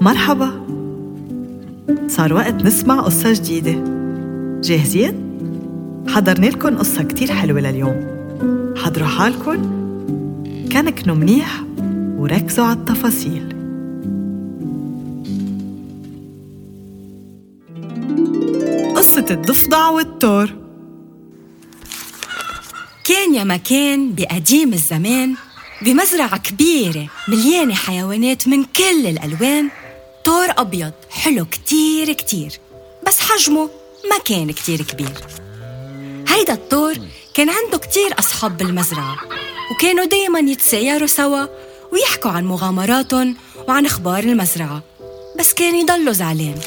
مرحبا. صار وقت نسمع قصة جديدة. جاهزين؟ حضرنا لكم قصة كتير حلوة لليوم. حضروا حالكم. كنكنوا منيح وركزوا على التفاصيل. قصة الضفدع والتور. كان يا مكان بقديم الزمان بمزرعة كبيرة مليانة حيوانات من كل الألوان طور أبيض. حلو كتير كتير. بس حجمه ما كان كتير كبير. هيدا الطور كان عنده كتير أصحاب بالمزرعة وكانوا دايما يتسايروا سوا ويحكوا عن مغامراتهم وعن أخبار المزرعة. بس كان يضلوا زعلان.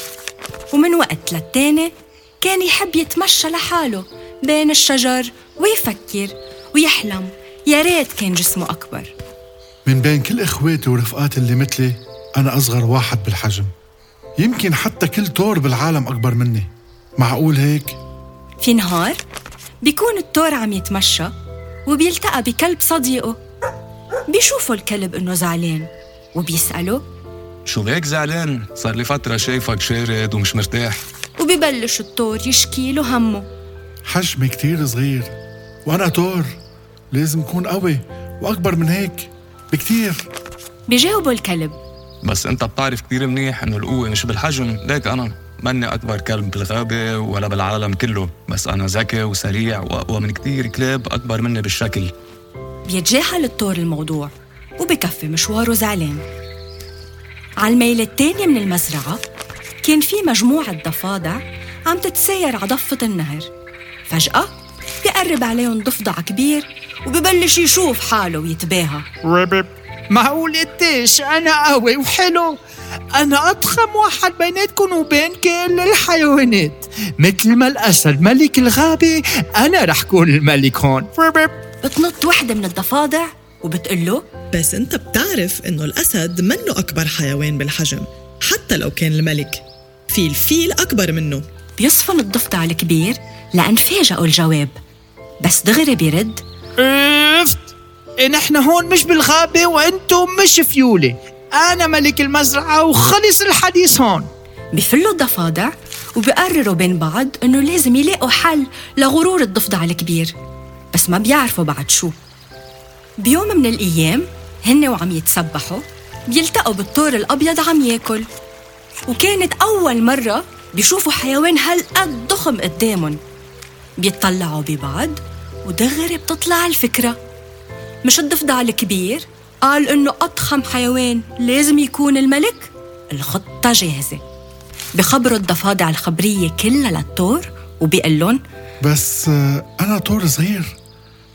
ومن وقت للتاني كان يحب يتمشى لحاله بين الشجر ويفكر ويحلم. يا ريت كان جسمه أكبر. من بين كل إخواتي ورفقاتي اللي مثلي أنا أصغر واحد بالحجم. يمكن حتى كل طور بالعالم أكبر مني. معقول هيك؟ في نهار بيكون التور عم يتمشى وبيلتقى بكلب صديقه. بيشوفه الكلب إنه زعلان وبيسأله شو هيك زعلان؟ صار لي فترة شايفك شارد ومش مرتاح. وبيبلش التور يشكي له همه. حجمي كتير صغير. وأنا طور لازم أكون قوي. وأكبر من هيك. بكتير. بيجاوبه الكلب. بس انت بتعرف كتير منيح انه القوة مش بالحجم. ليك أنا ماني أكبر كلب بالغابة ولا بالعالم كله. بس أنا ذكي وسريع وأقوى من كتير كلاب أكبر مني بالشكل. بيتجاهل الطور الموضوع وبكفي مشواره زعلان. على الميل التانية من المزرعة كان في مجموعة ضفادع عم تتساير على ضفة النهر. فجأة بيقرب عليهم ضفدع كبير وببلش يشوف حاله ويتباهى. معقول قديش أنا قوي وحلو. أنا أضخم واحد بيناتكم وبين كل الحيوانات. مثل ما الأسد ملك الغابة أنا رح كون الملك هون. بتنط وحدة من الضفادع وبتقول له بس أنت بتعرف إنه الأسد منه أكبر حيوان بالحجم حتى لو كان الملك. في الفيل أكبر منه. بيصفن الضفدع الكبير لأن فاجئوا الجواب بس دغري بيرد. عرفت نحن هون مش بالغابة وإنتم مش فيولة. أنا ملك المزرعة وخلص الحديث هون. بفلوا الضفادع وبيقرروا بين بعض إنه لازم يلاقوا حل لغرور الضفدع الكبير. بس ما بيعرفوا بعد شو. بيوم من الأيام هن وعم يتسبحوا بيلتقوا بالطور الأبيض عم ياكل. وكانت أول مرة بيشوفوا حيوان هالقد ضخم قدامهم. بيطلعوا ببعض ودغري بتطلع الفكرة. مش الضفدع الكبير؟ قال إنه أضخم حيوان لازم يكون الملك؟ الخطة جاهزة. بخبروا الضفادع الخبرية كلها للطور وبيقول لهم بس آه، أنا طور صغير.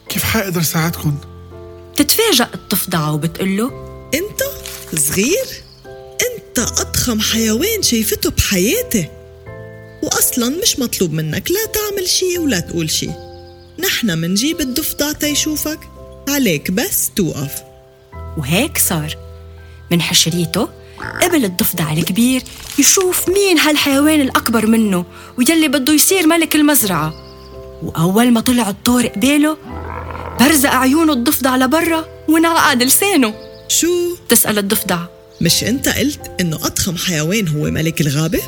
كيف حقدر ساعدكم؟ تتفاجأ الضفدعة وبتقول له أنت صغير؟ أنت أضخم حيوان شايفته بحياتي وأصلا مش مطلوب منك لا تعمل شي ولا تقول شي نحن منجيب الضفدع تيشوفك. عليك بس توقف. وهيك صار. من حشريته قبل الضفدع الكبير يشوف مين هالحيوان الأكبر منه ويلي بده يصير ملك المزرعة. وأول ما طلع الطور قباله برزق عيونه الضفدع لبرا ونعقد لسانه. شو؟ تسأل الضفدع. مش أنت قلت إنه أضخم حيوان هو ملك الغابة؟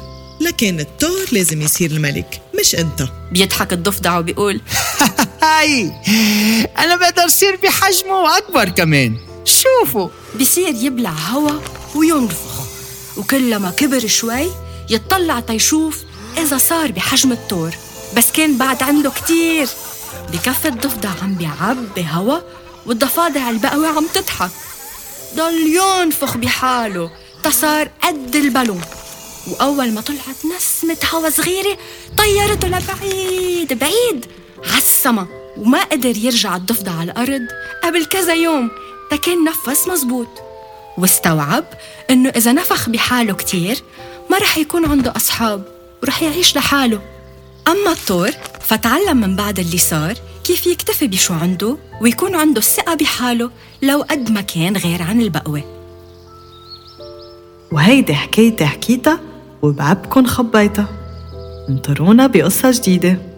لكن التور لازم يصير الملك مش أنت. بيضحك الضفدع وبيقول هاي. أنا بقدر أصير بحجمه وأكبر كمان. شوفوا. بصير يبلع هوا وينفخ وكلما كبر شوي يتطلع تيشوف إذا صار بحجم التور. بس كان بعد عنده كتير. بكفي الضفدع عم بيعبي هوا والضفادع البقوة عم تضحك. ضل ينفخ بحاله. تصار قد البالون. وأول ما طلعت نسمة هوا صغيرة طيرته لبعيد بعيد. عالسما وما قدر يرجع الضفدع على الأرض قبل كذا يوم تا كان نفس مزبوط واستوعب إنه إذا نفخ بحاله كتير ما رح يكون عنده أصحاب ورح يعيش لحاله. أما الطور فتعلم من بعد اللي صار كيف يكتفي بشو عنده ويكون عنده الثقة بحاله لو قد ما كان غير عن البقوة. وهيدي حكايتي حكيتها وبعبكن خبيتها. انطرونا بقصة جديدة.